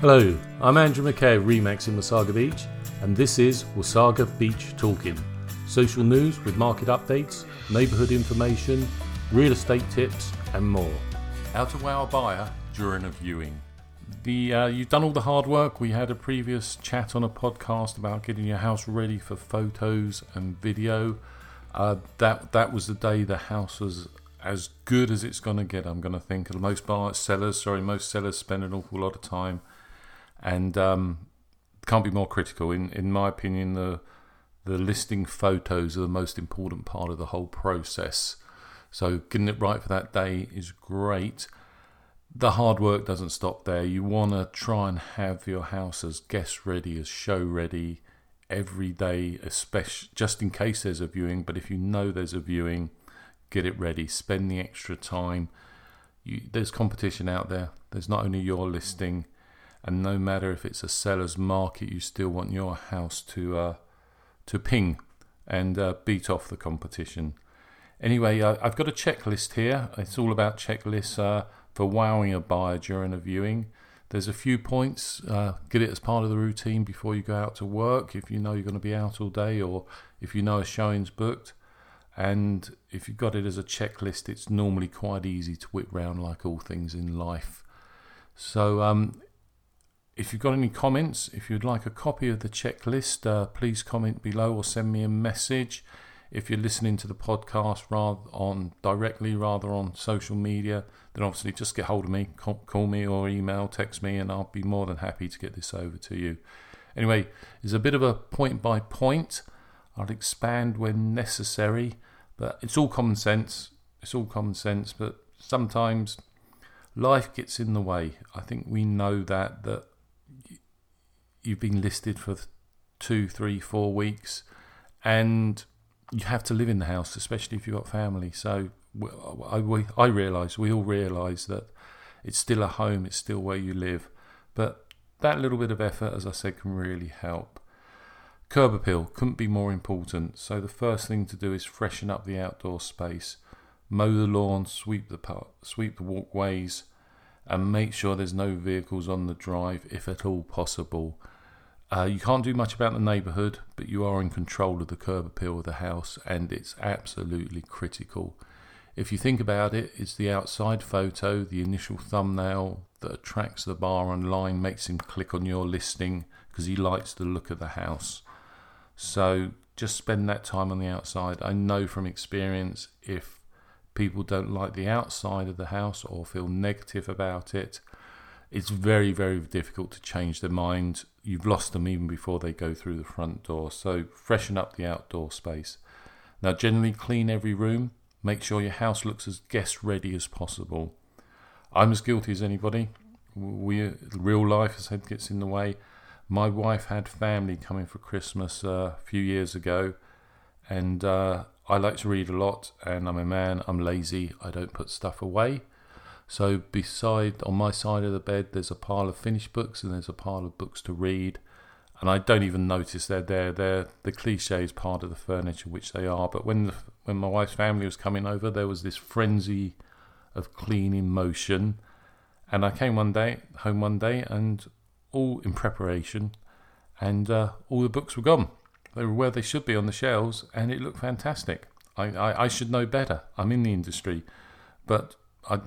Hello, I'm Andrew McKay of Remax in Wasaga Beach, and this is Wasaga Beach Talking. Social news with market updates, neighbourhood information, real estate tips, and more. How to wow a buyer during a viewing. The uh, you've done all the hard work. We had a previous chat on a podcast about getting your house ready for photos and video. Uh, that that was the day the house was as good as it's going to get. I'm going to think. Most buyers, sellers, sorry, most sellers spend an awful lot of time and um, can't be more critical. In in my opinion, the the listing photos are the most important part of the whole process. So getting it right for that day is great. The hard work doesn't stop there. You want to try and have your house as guest ready, as show ready every day, especially just in case there's a viewing. But if you know there's a viewing, get it ready. Spend the extra time. You, there's competition out there. There's not only your listing and no matter if it's a seller's market, you still want your house to uh, to ping and uh, beat off the competition. Anyway, uh, I've got a checklist here. It's all about checklists uh, for wowing a buyer during a viewing. There's a few points. Uh, get it as part of the routine before you go out to work. If you know you're going to be out all day, or if you know a showing's booked, and if you've got it as a checklist, it's normally quite easy to whip round like all things in life. So um, if you've got any comments, if you'd like a copy of the checklist, uh, please comment below or send me a message. If you're listening to the podcast rather on directly rather on social media, then obviously just get hold of me, call me or email, text me, and I'll be more than happy to get this over to you. Anyway, it's a bit of a point by point. I'll expand when necessary, but it's all common sense. It's all common sense, but sometimes life gets in the way. I think we know that that you've been listed for two, three, four weeks, and you have to live in the house, especially if you've got family. So I, I, I realise, we all realise that it's still a home, it's still where you live. But that little bit of effort, as I said, can really help. Curb appeal couldn't be more important. So the first thing to do is freshen up the outdoor space, mow the lawn, sweep the sweep the walkways, and make sure there's no vehicles on the drive if at all possible. Uh, you can't do much about the neighbourhood, but you are in control of the curb appeal of the house, and it's absolutely critical. If you think about it, it's the outside photo, the initial thumbnail that attracts the buyer online, makes him click on your listing because he likes the look of the house. So just spend that time on the outside. I know from experience if people don't like the outside of the house or feel negative about it, it's very, very difficult to change their mind. You've lost them even before they go through the front door. So, freshen up the outdoor space. Now, generally clean every room. Make sure your house looks as guest ready as possible. I'm as guilty as anybody. We real life, as head gets in the way. My wife had family coming for Christmas uh, a few years ago, and uh, I like to read a lot, and I'm a man. I'm lazy. I don't put stuff away. So beside on my side of the bed, there's a pile of finished books and there's a pile of books to read, and I don't even notice they're there. They're the cliches part of the furniture, which they are. But when the, when my wife's family was coming over, there was this frenzy of cleaning motion, and I came one day home one day and all in preparation, and uh, all the books were gone. They were where they should be on the shelves, and it looked fantastic. I, I, I should know better. I'm in the industry, but I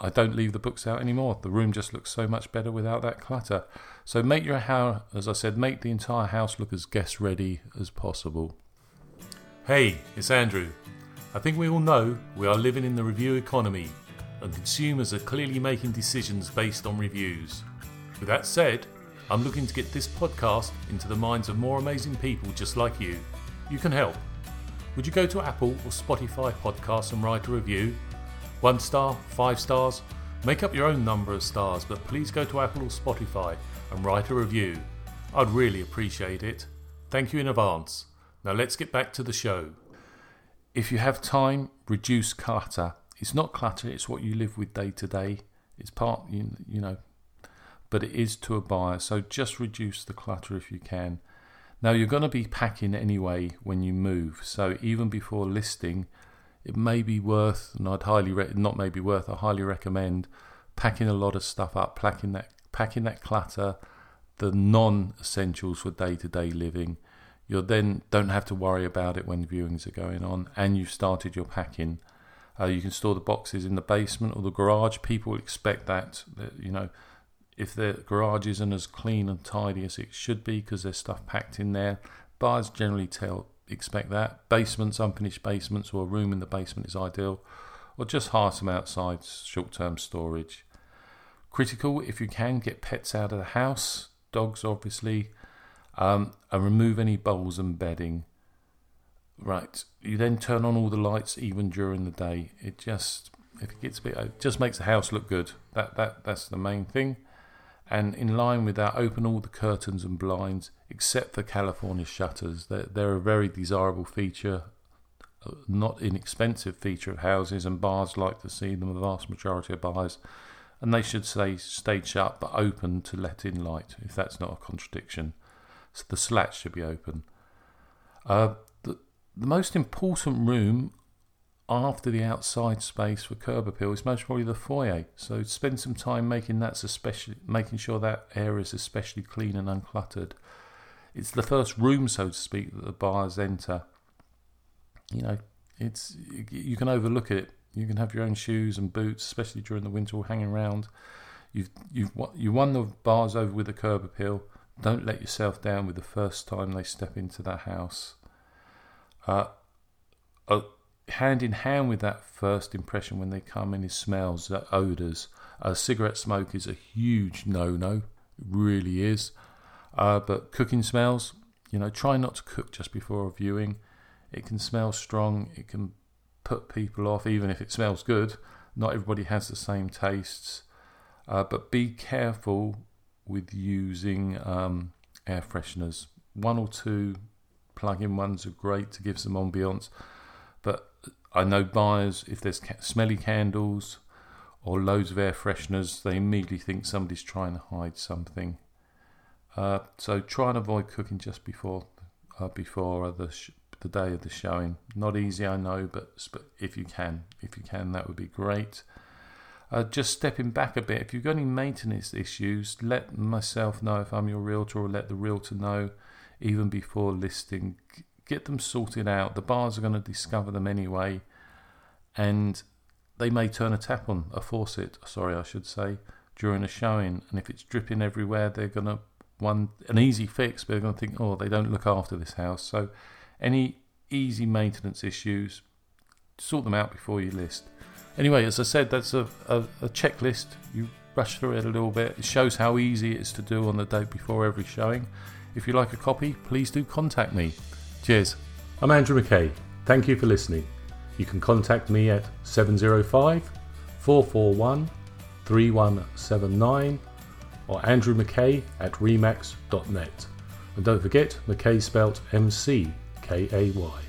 I don't leave the books out anymore. The room just looks so much better without that clutter. So make your house, as I said, make the entire house look as guest ready as possible. Hey, it's Andrew. I think we all know we are living in the review economy, and consumers are clearly making decisions based on reviews. With that said, I'm looking to get this podcast into the minds of more amazing people just like you. You can help. Would you go to Apple or Spotify podcasts and write a review? One star, five stars? Make up your own number of stars, but please go to Apple or Spotify and write a review. I'd really appreciate it. Thank you in advance. Now let's get back to the show. If you have time, reduce clutter. It's not clutter, it's what you live with day to day. It's part, you, know, but it is to a buyer. So just reduce the clutter if you can. Now you're going to be packing anyway when you move. So even before listing, it may be worth, and I'd highly re- not maybe worth, I highly recommend packing a lot of stuff up, packing that packing that clutter, the non-essentials for day-to-day living. You then don't have to worry about it when viewings are going on, and you've started your packing. Uh, you can store the boxes in the basement or the garage. People expect that, that you know, if the garage isn't as clean and tidy as it should be because there's stuff packed in there. Buyers generally tell expect that. Basements, unfinished basements, or a room in the basement is ideal, or just hire some outside short-term storage. Critical if you can get pets out of the house, dogs obviously, um, and remove any bowls and bedding. Right, you then turn on all the lights even during the day. It just if it gets a bit, it just makes the house look good. That that that's the main thing. And in line with that, open all the curtains and blinds except for California shutters. They're, they're a very desirable feature, uh, not inexpensive feature of houses, and bars like to see them. The vast majority of bars, and they should stay stay shut but open to let in light. If that's not a contradiction, so the slats should be open. Uh, the, the most important room after the outside space for curb appeal is most probably the foyer. So spend some time making that especially making sure that area is especially clean and uncluttered. It's the first room, so to speak, that the buyers enter. You know, it's you can overlook it. You can have your own shoes and boots, especially during the winter, hanging around. You've you've you won the bars over with the curb appeal. Don't let yourself down with the first time they step into that house. Uh, uh, hand in hand with that first impression when they come in is smells, odours. Uh, cigarette smoke is a huge no-no, it really is. Uh, but cooking smells, you know, try not to cook just before a viewing. It can smell strong. It can put people off, even if it smells good. Not everybody has the same tastes. Uh, but be careful with using um, air fresheners. One or two plug-in ones are great to give some ambiance, but I know buyers if there's smelly candles or loads of air fresheners, they immediately think somebody's trying to hide something. Uh, so try and avoid cooking just before uh, before the sh- the day of the showing. Not easy, I know, but, but if you can, if you can, that would be great. Uh, just stepping back a bit, if you've got any maintenance issues, let myself know if I'm your realtor or let the realtor know even before listing. Get them sorted out. The bars are going to discover them anyway, and they may turn a tap on, a faucet, sorry, I should say, during a showing. And if it's dripping everywhere, they're going to one an easy fix, but they're going to think, oh, they don't look after this house. So, any easy maintenance issues, sort them out before you list. Anyway, as I said, that's a, a, a, checklist. You rush through it a little bit. It shows how easy it is to do on the day before every showing. If you'd like a copy, please do contact me. Cheers. I'm Andrew McKay. Thank you for listening. You can contact me at 705 441 3179 or Andrew McKay at remax.net. And don't forget, McKay spelt M C K A Y.